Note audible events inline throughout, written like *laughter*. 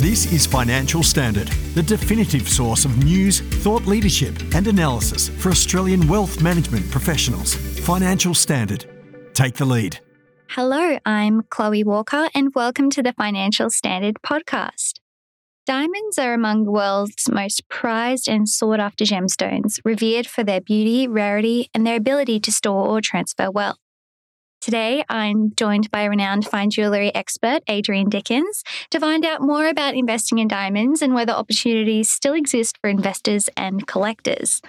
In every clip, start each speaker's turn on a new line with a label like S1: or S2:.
S1: This is Financial Standard, the definitive source of news, thought leadership, and analysis for Australian wealth management professionals. Financial Standard. Take the lead.
S2: Hello, I'm Chloe Walker, and welcome to the Financial Standard podcast. Diamonds are among the world's most prized and sought after gemstones, revered for their beauty, rarity, and their ability to store or transfer wealth. Today, I'm joined by renowned fine jewellery expert Adrian Dickens to find out more about investing in diamonds and whether opportunities still exist for investors and collectors.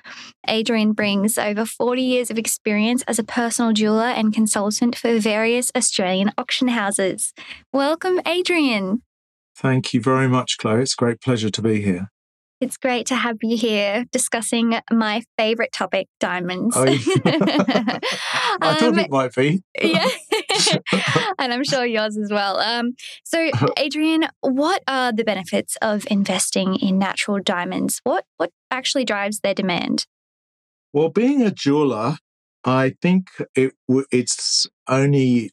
S2: Adrian brings over 40 years of experience as a personal jeweller and consultant for various Australian auction houses. Welcome, Adrian.
S3: Thank you very much, Chloe. It's a great pleasure to be here.
S2: It's great to have you here discussing my favorite topic, diamonds.
S3: Oh, *laughs* I thought um, it might be.
S2: yeah. *laughs* *laughs* and I'm sure yours as well. Um, so, Adrian, what are the benefits of investing in natural diamonds? What what actually drives their demand?
S3: Well, being a jeweler, I think it it's only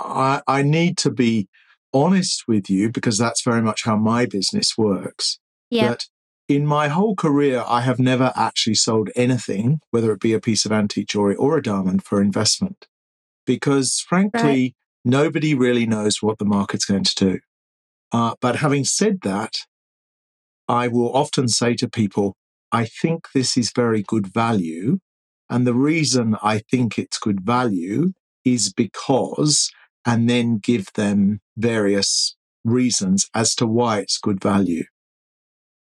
S3: I, I need to be honest with you because that's very much how my business works.
S2: Yeah.
S3: That in my whole career, I have never actually sold anything, whether it be a piece of antique jewelry or a diamond, for investment. Because frankly, right. nobody really knows what the market's going to do. Uh, but having said that, I will often say to people, I think this is very good value. And the reason I think it's good value is because, and then give them various reasons as to why it's good value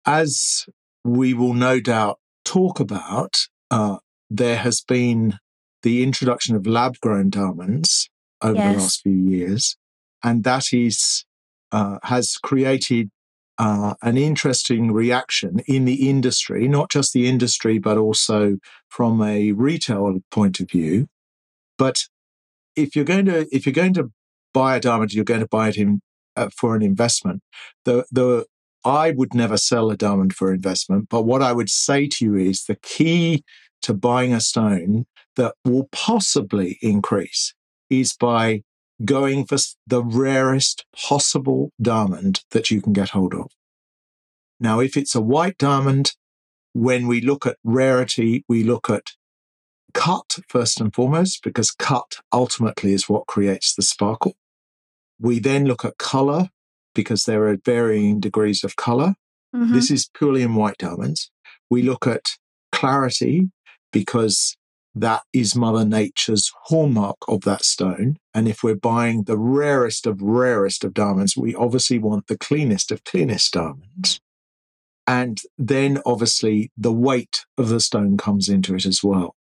S3: as we will no doubt talk about, uh, there has been the introduction of lab grown diamonds over yes. the last few years. And that is, uh, has created uh, an interesting reaction in the industry, not just the industry, but also from a retail point of view. But if you're going to, if you're going to buy a diamond, you're going to buy it in, uh, for an investment. The, the, I would never sell a diamond for investment, but what I would say to you is the key to buying a stone that will possibly increase is by going for the rarest possible diamond that you can get hold of. Now, if it's a white diamond, when we look at rarity, we look at cut first and foremost, because cut ultimately is what creates the sparkle. We then look at color because there are varying degrees of color. Mm-hmm. This is purely in white diamonds. We look at clarity because that is Mother Nature's hallmark of that stone. And if we're buying the rarest of rarest of diamonds, we obviously want the cleanest of cleanest diamonds. And then obviously the weight of the stone comes into it as well.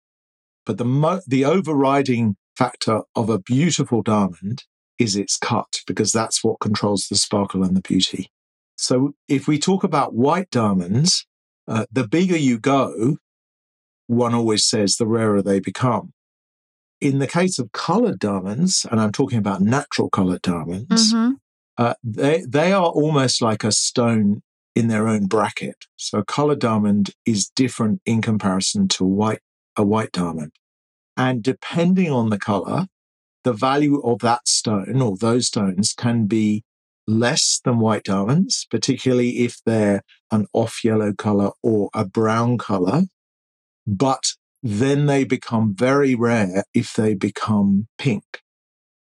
S3: But the, mo- the overriding factor of a beautiful diamond is its cut because that's what controls the sparkle and the beauty. So if we talk about white diamonds, uh, the bigger you go, one always says the rarer they become. In the case of colored diamonds, and I'm talking about natural colored diamonds, mm-hmm. uh, they, they are almost like a stone in their own bracket. So a colored diamond is different in comparison to white, a white diamond. And depending on the color, the value of that stone or those stones can be less than white diamonds, particularly if they're an off yellow color or a brown color. But then they become very rare if they become pink.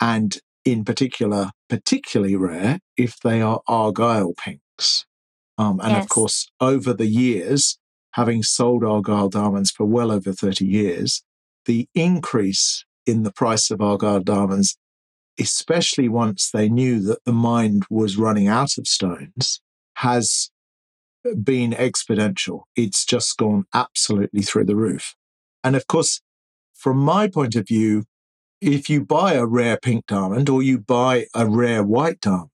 S3: And in particular, particularly rare if they are argyle pinks. Um, and yes. of course, over the years, having sold argyle diamonds for well over 30 years, the increase in the price of Argyle diamonds, especially once they knew that the mine was running out of stones, has been exponential. It's just gone absolutely through the roof. And of course, from my point of view, if you buy a rare pink diamond or you buy a rare white diamond,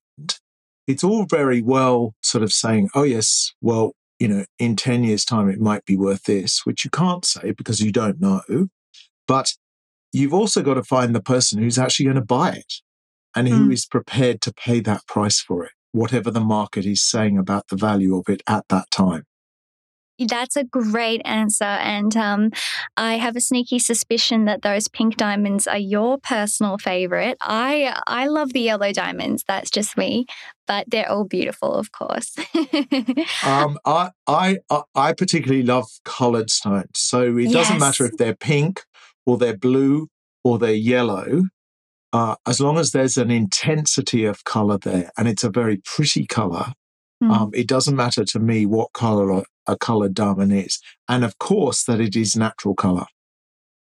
S3: it's all very well sort of saying, oh, yes, well, you know, in 10 years' time, it might be worth this, which you can't say because you don't know. But you've also got to find the person who's actually going to buy it and who mm. is prepared to pay that price for it, whatever the market is saying about the value of it at that time.
S2: That's a great answer. And um, I have a sneaky suspicion that those pink diamonds are your personal favorite. I I love the yellow diamonds. That's just me, but they're all beautiful, of course. *laughs*
S3: um, I, I I particularly love colored stones. So it doesn't matter if they're pink or they're blue or they're yellow. Uh, as long as there's an intensity of color there and it's a very pretty color, Mm. Um, it doesn't matter to me what color a colored diamond is. And of course, that it is natural color.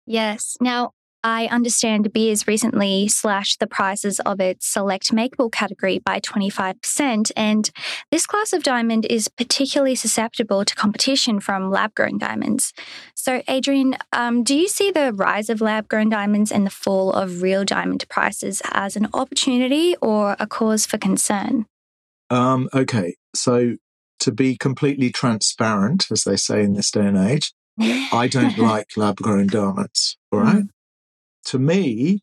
S2: Yes. Now, I understand Beers recently slashed the prices of its select makeable category by 25%, and this class of diamond is particularly susceptible to competition from lab grown diamonds. So, Adrian, um, do you see the rise of lab grown diamonds and the fall of real diamond prices as an opportunity or a cause for concern?
S3: Um, okay, so to be completely transparent, as they say in this day and age, I don't *laughs* like lab grown diamonds. All right. Mm. To me,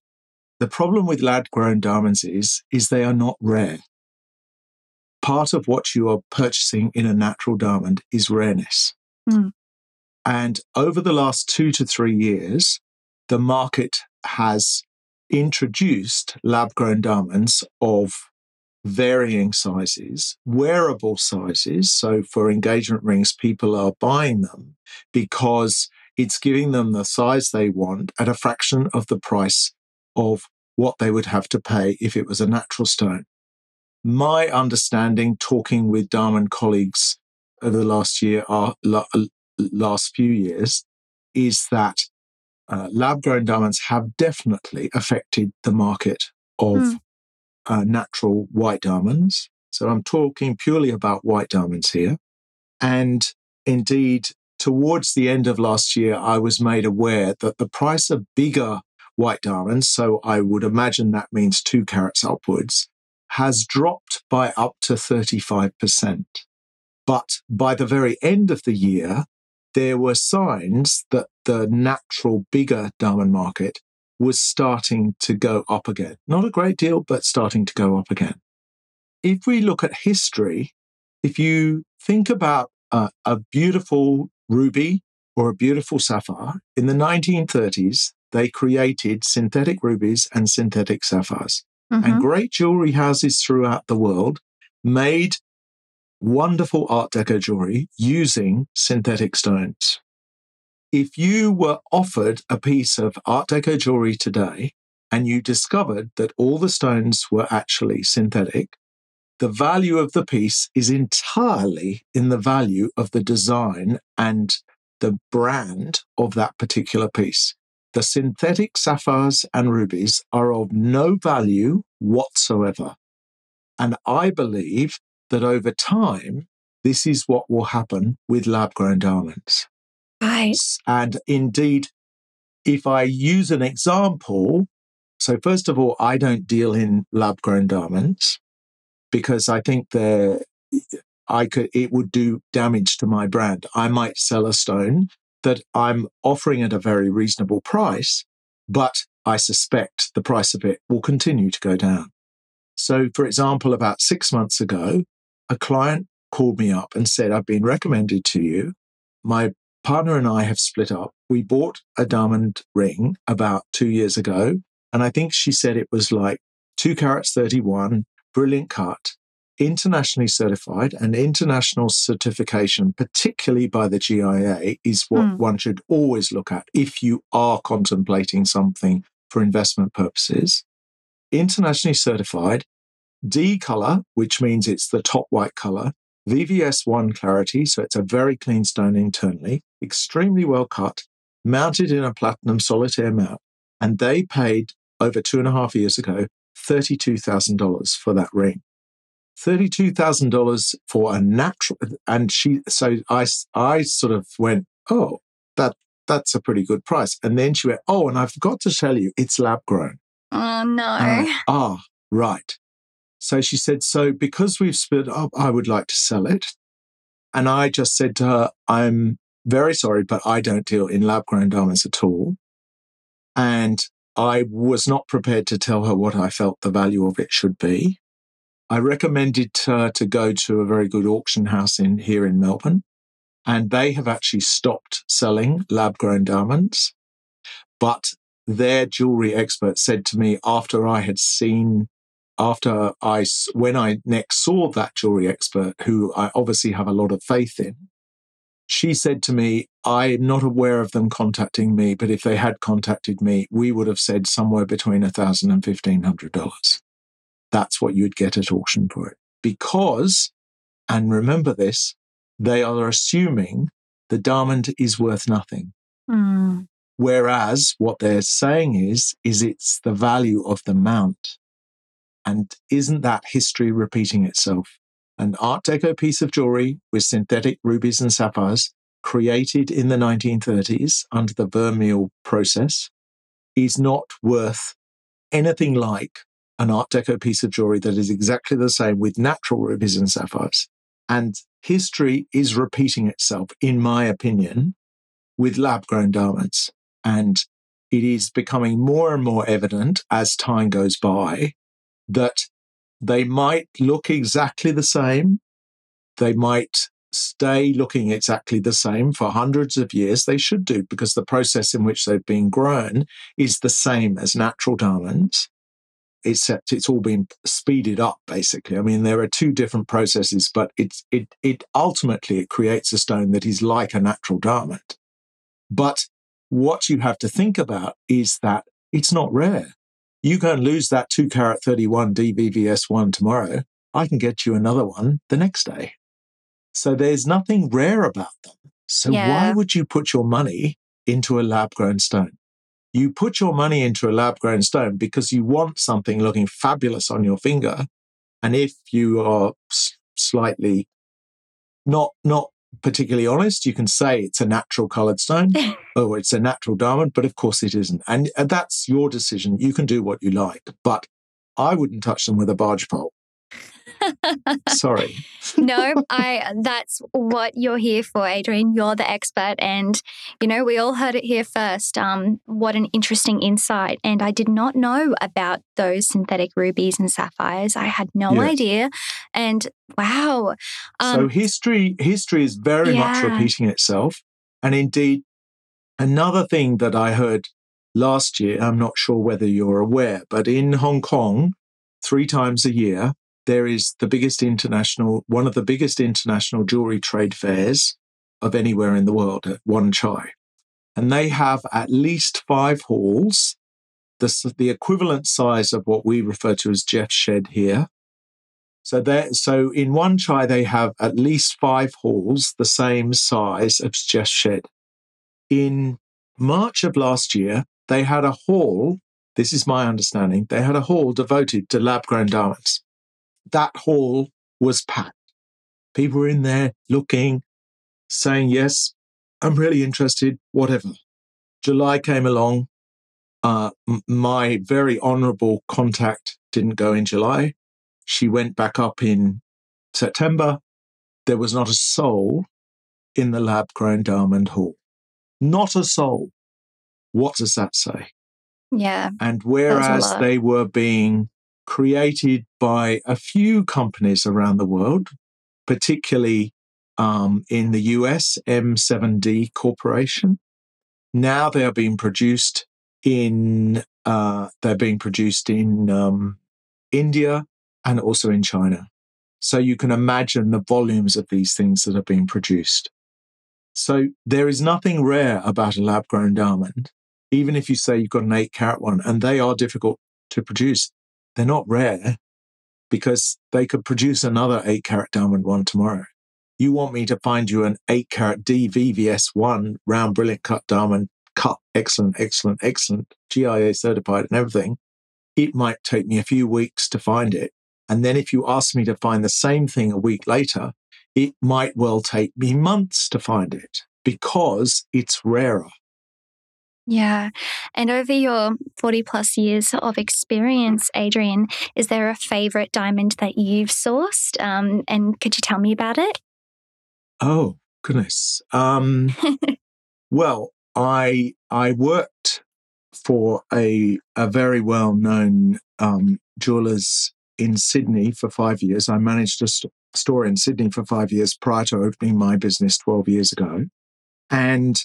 S3: the problem with lab grown diamonds is, is they are not rare. Part of what you are purchasing in a natural diamond is rareness. Mm. And over the last two to three years, the market has introduced lab grown diamonds of varying sizes, wearable sizes. So for engagement rings, people are buying them because it's giving them the size they want at a fraction of the price of what they would have to pay if it was a natural stone. My understanding, talking with diamond colleagues over the last year, uh, last few years, is that uh, lab grown diamonds have definitely affected the market of mm uh, natural white diamonds. So I'm talking purely about white diamonds here. And indeed, towards the end of last year, I was made aware that the price of bigger white diamonds, so I would imagine that means two carats upwards, has dropped by up to 35%. But by the very end of the year, there were signs that the natural bigger diamond market was starting to go up again. Not a great deal, but starting to go up again. If we look at history, if you think about uh, a beautiful ruby or a beautiful sapphire, in the 1930s, they created synthetic rubies and synthetic sapphires. Mm-hmm. And great jewelry houses throughout the world made wonderful Art Deco jewelry using synthetic stones if you were offered a piece of Art Deco jewelry today and you discovered that all the stones were actually synthetic, the value of the piece is entirely in the value of the design and the brand of that particular piece. The synthetic sapphires and rubies are of no value whatsoever. And I believe that over time, this is what will happen with lab grown diamonds.
S2: Right.
S3: And indeed, if I use an example, so first of all, I don't deal in lab grown diamonds because I think they're, I could, it would do damage to my brand. I might sell a stone that I'm offering at a very reasonable price, but I suspect the price of it will continue to go down. So, for example, about six months ago, a client called me up and said, I've been recommended to you. My partner and I have split up. We bought a diamond ring about two years ago. And I think she said it was like two carats 31, brilliant cut, internationally certified and international certification, particularly by the GIA, is what mm. one should always look at if you are contemplating something for investment purposes. Internationally certified, D color, which means it's the top white color, VVS1 clarity, so it's a very clean stone internally, extremely well cut, mounted in a platinum solitaire mount. And they paid over two and a half years ago $32,000 for that ring. $32,000 for a natural, and she, so I, I sort of went, oh, that, that's a pretty good price. And then she went, oh, and I forgot to tell you, it's lab grown.
S2: Oh, no.
S3: Uh, ah, right. So she said, So because we've split up, I would like to sell it. And I just said to her, I'm very sorry, but I don't deal in lab grown diamonds at all. And I was not prepared to tell her what I felt the value of it should be. I recommended her to go to a very good auction house in here in Melbourne. and they have actually stopped selling lab grown diamonds. But their jewelry expert said to me after I had seen, after I, when I next saw that jewelry expert, who I obviously have a lot of faith in, she said to me, I'm not aware of them contacting me, but if they had contacted me, we would have said somewhere between $1,000 and $1,500. That's what you'd get at auction for it. Because, and remember this, they are assuming the diamond is worth nothing.
S2: Mm.
S3: Whereas what they're saying is, is it's the value of the mount. And isn't that history repeating itself? An Art Deco piece of jewelry with synthetic rubies and sapphires created in the 1930s under the Verneuil process is not worth anything like an Art Deco piece of jewelry that is exactly the same with natural rubies and sapphires. And history is repeating itself, in my opinion, with lab grown diamonds. And it is becoming more and more evident as time goes by that they might look exactly the same. They might stay looking exactly the same for hundreds of years. They should do because the process in which they've been grown is the same as natural diamonds, except it's all been speeded up basically. I mean, there are two different processes, but it's it it ultimately it creates a stone that is like a natural diamond. But what you have to think about is that it's not rare you go and lose that two carat 31 DVVS1 tomorrow. I can get you another one the next day. So there's nothing rare about them. So yeah. why would you put your money into a lab grown stone? You put your money into a lab grown stone because you want something looking fabulous on your finger. And if you are slightly not, not particularly honest, you can say it's a natural colored stone *laughs* or it's a natural diamond, but of course it isn't. And uh, that's your decision. You can do what you like, but I wouldn't touch them with a barge pole. Sorry. *laughs*
S2: no, I that's what you're here for, Adrian. You're the expert and you know, we all heard it here first. Um what an interesting insight and I did not know about those synthetic rubies and sapphires. I had no yes. idea. And wow.
S3: Um, so history history is very yeah. much repeating itself and indeed another thing that I heard last year, I'm not sure whether you're aware, but in Hong Kong 3 times a year there is the biggest international, one of the biggest international jewelry trade fairs of anywhere in the world at Wan Chai. And they have at least five halls, the, the equivalent size of what we refer to as Jeff's Shed here. So there, so in Wan Chai, they have at least five halls, the same size as Jeff's Shed. In March of last year, they had a hall. This is my understanding. They had a hall devoted to lab grown diamonds that hall was packed. People were in there looking, saying, Yes, I'm really interested, whatever. July came along. Uh, m- my very honorable contact didn't go in July. She went back up in September. There was not a soul in the lab grown diamond hall. Not a soul. What does that say?
S2: Yeah.
S3: And whereas they were being created by a few companies around the world, particularly um, in the US, M7D Corporation. Now they are being produced in uh, they're being produced in um, India and also in China. So you can imagine the volumes of these things that are being produced. So there is nothing rare about a lab grown diamond, even if you say you've got an eight carat one, and they are difficult to produce they're not rare because they could produce another eight carat diamond one tomorrow. You want me to find you an eight carat DVVS1 round brilliant cut diamond, cut excellent, excellent, excellent, GIA certified and everything. It might take me a few weeks to find it. And then if you ask me to find the same thing a week later, it might well take me months to find it because it's rarer.
S2: Yeah. And over your 40 plus years of experience, Adrian, is there a favorite diamond that you've sourced? Um, and could you tell me about it?
S3: Oh, goodness. Um, *laughs* well, I I worked for a a very well known um, jewelers in Sydney for five years. I managed a st- store in Sydney for five years prior to opening my business 12 years ago. And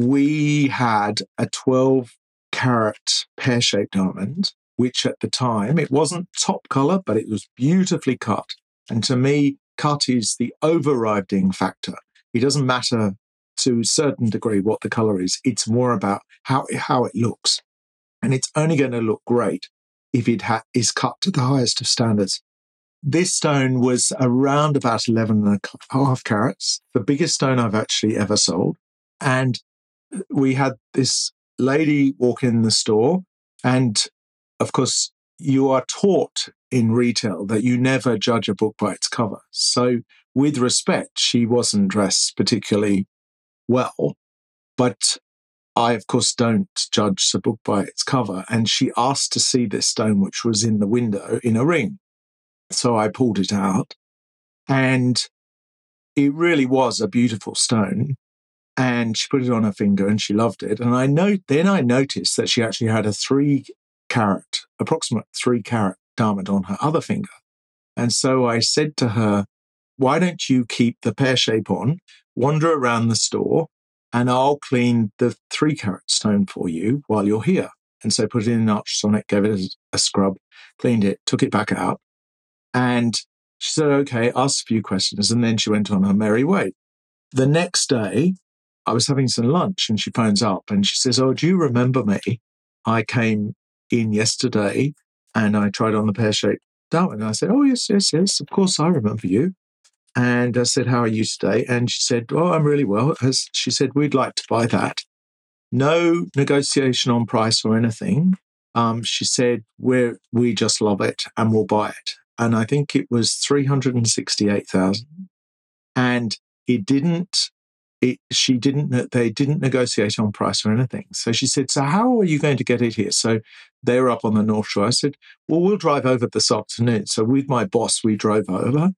S3: we had a 12 carat pear shaped diamond, which at the time it wasn't top color, but it was beautifully cut. And to me, cut is the overriding factor. It doesn't matter to a certain degree what the color is. It's more about how, how it looks. And it's only going to look great if it ha- is cut to the highest of standards. This stone was around about 11 and a half carats, the biggest stone I've actually ever sold. And we had this lady walk in the store. And of course, you are taught in retail that you never judge a book by its cover. So, with respect, she wasn't dressed particularly well, but I, of course, don't judge the book by its cover. And she asked to see this stone, which was in the window in a ring. So I pulled it out, and it really was a beautiful stone. And she put it on her finger and she loved it. And I know then I noticed that she actually had a three carat, approximate three carat diamond on her other finger. And so I said to her, why don't you keep the pear shape on, wander around the store, and I'll clean the three carat stone for you while you're here. And so I put it in an ultrasonic, gave it a, scrub, cleaned it, took it back out. And she said, okay, asked a few questions. And then she went on her merry way. The next day, I was having some lunch and she phones up and she says, Oh, do you remember me? I came in yesterday and I tried on the pear shaped diamond. And I said, Oh, yes, yes, yes, of course I remember you. And I said, How are you today? And she said, Oh, I'm really well. She said, We'd like to buy that. No negotiation on price or anything. Um, she said, we we just love it and we'll buy it. And I think it was 368,000. And it didn't, it, she didn't, they didn't negotiate on price or anything. So she said, So how are you going to get it here? So they were up on the North Shore. I said, Well, we'll drive over this afternoon. So with my boss, we drove over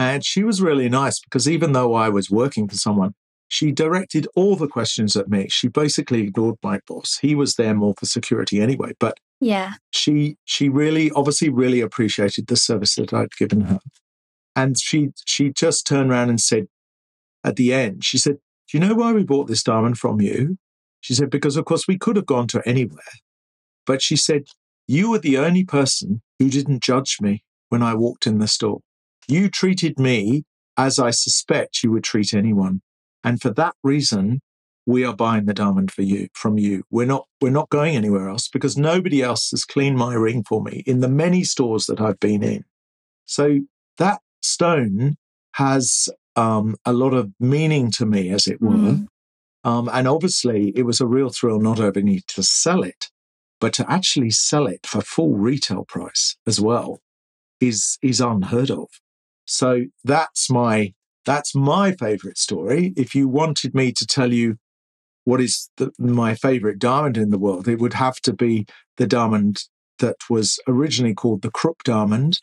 S3: and she was really nice because even though I was working for someone, she directed all the questions at me. She basically ignored my boss. He was there more for security anyway, but
S2: yeah.
S3: She she really obviously really appreciated the service that I'd given her. And she she just turned around and said at the end, she said, Do you know why we bought this diamond from you? She said, Because of course we could have gone to anywhere. But she said, You were the only person who didn't judge me when I walked in the store. You treated me as I suspect you would treat anyone. And for that reason, we are buying the diamond for you from you. We're not we're not going anywhere else because nobody else has cleaned my ring for me in the many stores that I've been in. So that stone has um, a lot of meaning to me, as it were. Mm. Um, and obviously, it was a real thrill not only to sell it, but to actually sell it for full retail price as well is is unheard of. So that's my that's my favorite story. If you wanted me to tell you what is the, my favorite diamond in the world, it would have to be the diamond that was originally called the Krupp diamond,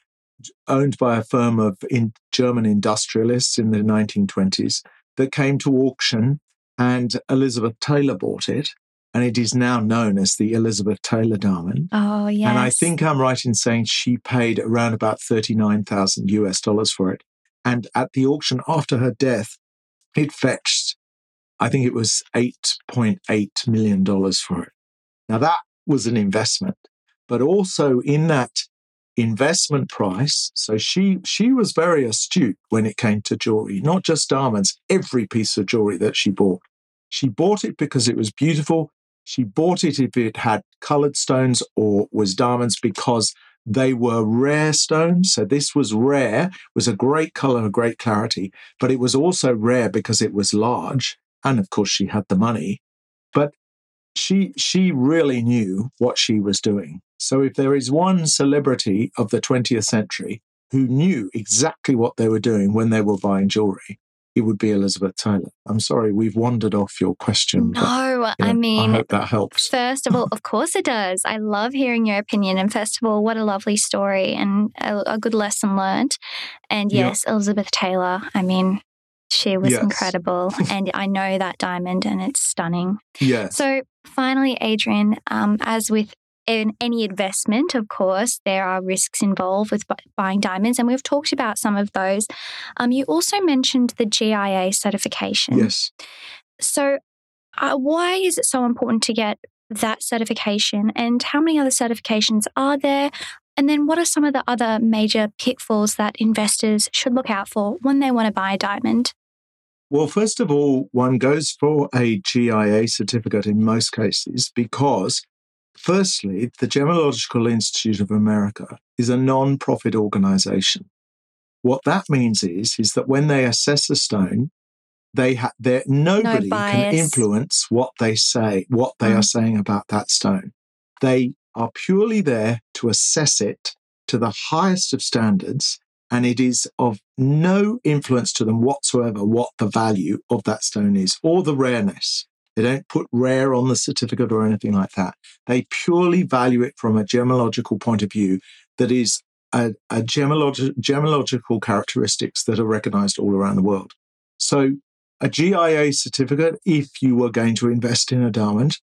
S3: owned by a firm of in German industrialists in the 1920s, that came to auction, and Elizabeth Taylor bought it. And it is now known as the Elizabeth Taylor diamond.
S2: Oh, yes.
S3: And I think I'm right in saying she paid around about 39,000 US dollars for it. And at the auction after her death, it fetched, I think it was $8.8 million for it. Now, that was an investment. But also in that investment price, so she, she was very astute when it came to jewelry, not just diamonds, every piece of jewelry that she bought. She bought it because it was beautiful. She bought it if it had colored stones or was diamonds because they were rare stones. So this was rare, was a great color, a great clarity, but it was also rare because it was large. And of course, she had the money. But she she really knew what she was doing. So if there is one celebrity of the 20th century who knew exactly what they were doing when they were buying jewelry, it would be Elizabeth Taylor. I'm sorry, we've wandered off your question.
S2: No, but, I mean,
S3: I hope that helps.
S2: First of all, of course it does. I love hearing your opinion. And first of all, what a lovely story and a, a good lesson learned. And yes, yep. Elizabeth Taylor, I mean, she was yes. incredible. *laughs* and I know that diamond and it's stunning.
S3: Yes.
S2: So finally, Adrian, um, as with in any investment, of course, there are risks involved with buying diamonds, and we've talked about some of those. Um, you also mentioned the GIA certification.
S3: Yes.
S2: So, uh, why is it so important to get that certification, and how many other certifications are there? And then, what are some of the other major pitfalls that investors should look out for when they want to buy a diamond?
S3: Well, first of all, one goes for a GIA certificate in most cases because, firstly, the Gemological Institute of America is a non profit organization. What that means is, is that when they assess a stone, they ha- nobody
S2: no
S3: can influence what they say, what they mm. are saying about that stone. They are purely there to assess it to the highest of standards and it is of no influence to them whatsoever what the value of that stone is or the rareness. They don't put rare on the certificate or anything like that. They purely value it from a gemological point of view that is a, a gemologi- gemological characteristics that are recognized all around the world. So a GIA certificate, if you were going to invest in a diamond,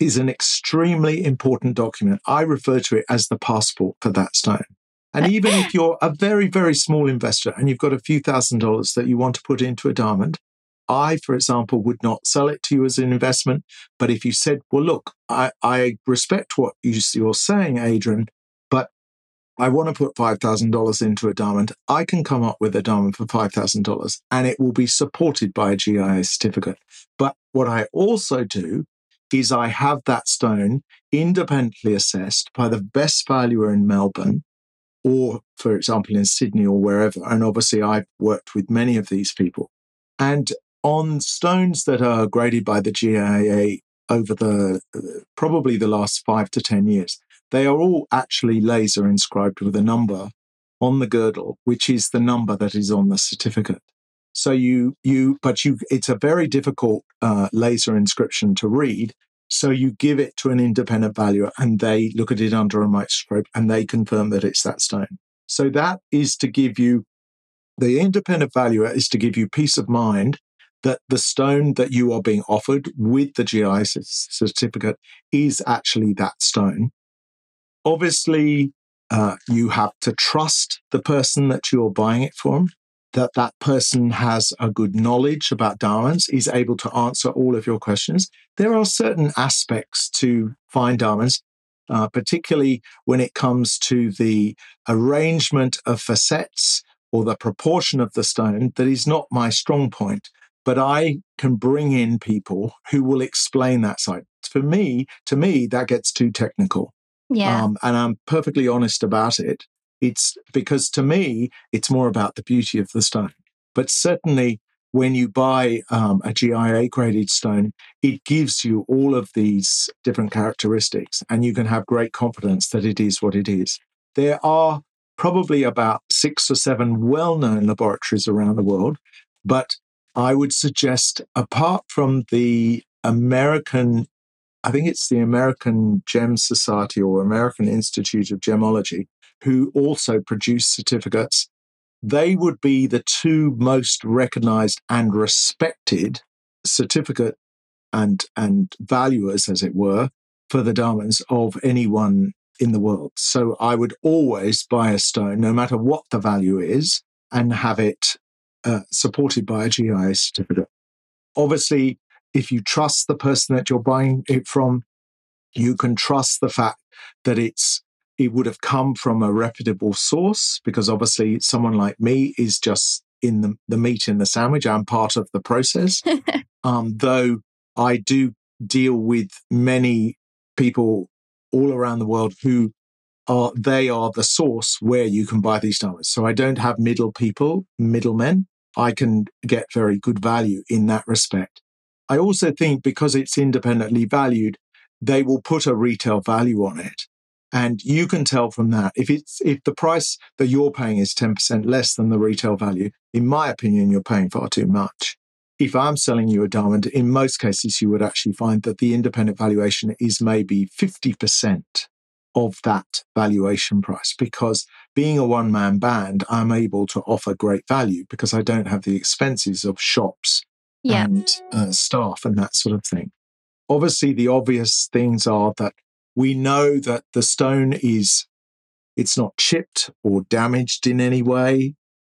S3: is an extremely important document. I refer to it as the passport for that stone. And even if you're a very, very small investor and you've got a few thousand dollars that you want to put into a diamond, I, for example, would not sell it to you as an investment. But if you said, well, look, I, I respect what you, you're saying, Adrian, but I want to put $5,000 into a diamond, I can come up with a diamond for $5,000 and it will be supported by a GIA certificate. But what I also do is I have that stone independently assessed by the best valuer in Melbourne or, for example, in Sydney or wherever. And obviously, I've worked with many of these people. And on stones that are graded by the GIA over the probably the last five to 10 years, they are all actually laser inscribed with a number on the girdle, which is the number that is on the certificate. So you, you, but you, it's a very difficult uh, laser inscription to read. So you give it to an independent valuer and they look at it under a microscope and they confirm that it's that stone. So that is to give you, the independent valuer is to give you peace of mind that the stone that you are being offered with the GI certificate is actually that stone. Obviously, uh, you have to trust the person that you're buying it from that that person has a good knowledge about diamonds, is able to answer all of your questions. There are certain aspects to fine diamonds, uh, particularly when it comes to the arrangement of facets or the proportion of the stone, that is not my strong point. But I can bring in people who will explain that side. For me, to me, that gets too technical.
S2: Yeah. Um,
S3: and I'm perfectly honest about it. It's because to me, it's more about the beauty of the stone. But certainly, when you buy um, a GIA graded stone, it gives you all of these different characteristics, and you can have great confidence that it is what it is. There are probably about six or seven well known laboratories around the world, but I would suggest, apart from the American, I think it's the American Gem Society or American Institute of Gemology, who also produce certificates, they would be the two most recognized and respected certificate and, and valuers, as it were, for the diamonds of anyone in the world. So I would always buy a stone, no matter what the value is, and have it uh, supported by a GIA certificate. Obviously, if you trust the person that you're buying it from, you can trust the fact that it's it would have come from a reputable source because obviously someone like me is just in the, the meat in the sandwich. I'm part of the process. *laughs* um, though I do deal with many people all around the world who are they are the source where you can buy these diamonds. So I don't have middle people, middlemen. I can get very good value in that respect. I also think because it's independently valued, they will put a retail value on it. And you can tell from that if it's if the price that you're paying is 10% less than the retail value, in my opinion, you're paying far too much. If I'm selling you a diamond, in most cases, you would actually find that the independent valuation is maybe 50% of that valuation price because being a one man band, I'm able to offer great value because I don't have the expenses of shops yeah. and uh, staff and that sort of thing. Obviously, the obvious things are that We know that the stone is, it's not chipped or damaged in any way.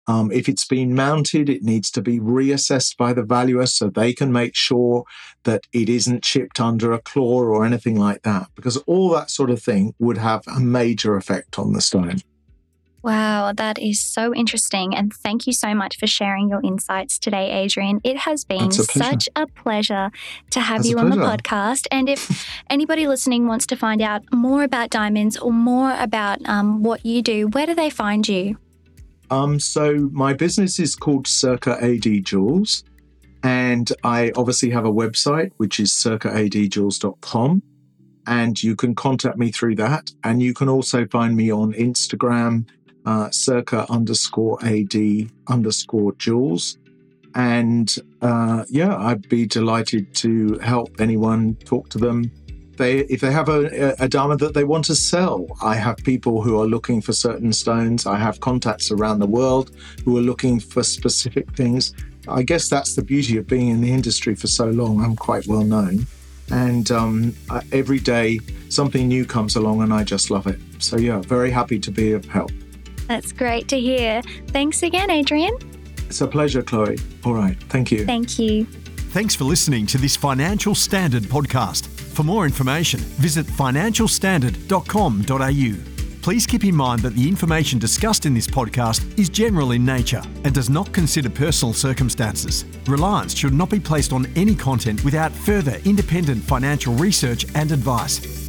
S3: Um, if it's been mounted, it needs to be reassessed by the valuer so they can make sure that it isn't chipped under a claw or anything like that, because all that sort of thing would have a major effect on the stone.
S2: Wow, that is so interesting. And thank you so much for sharing your insights today, Adrian. It has been a such a pleasure to have That's you on the podcast. And if *laughs* anybody listening wants to find out more about diamonds or more about um, what you do, where do they find you?
S3: Um, so my business is called Circa AD Jewels, and I obviously have a website which is circaadjewels.com, and you can contact me through that. And you can also find me on Instagram, uh, circa underscore ad underscore jewels. And uh, yeah, I'd be delighted to help anyone talk to them. They if they have a, a diamond that they want to sell i have people who are looking for certain stones. I have contacts around the world who are looking for specific things. I guess that's the beauty of being in the industry for so long. I'm quite well known. And um, every day something new comes along and i just love it. So yeah very happy to be of help
S2: that's great to hear. Thanks again adrian.
S3: It's a pleasure chloe. All right. Thank you.
S2: Thank you.
S1: Thanks for listening to this financial standard podcast. For more information, visit financialstandard.com.au. Please keep in mind that the information discussed in this podcast is general in nature and does not consider personal circumstances. Reliance should not be placed on any content without further independent financial research and advice.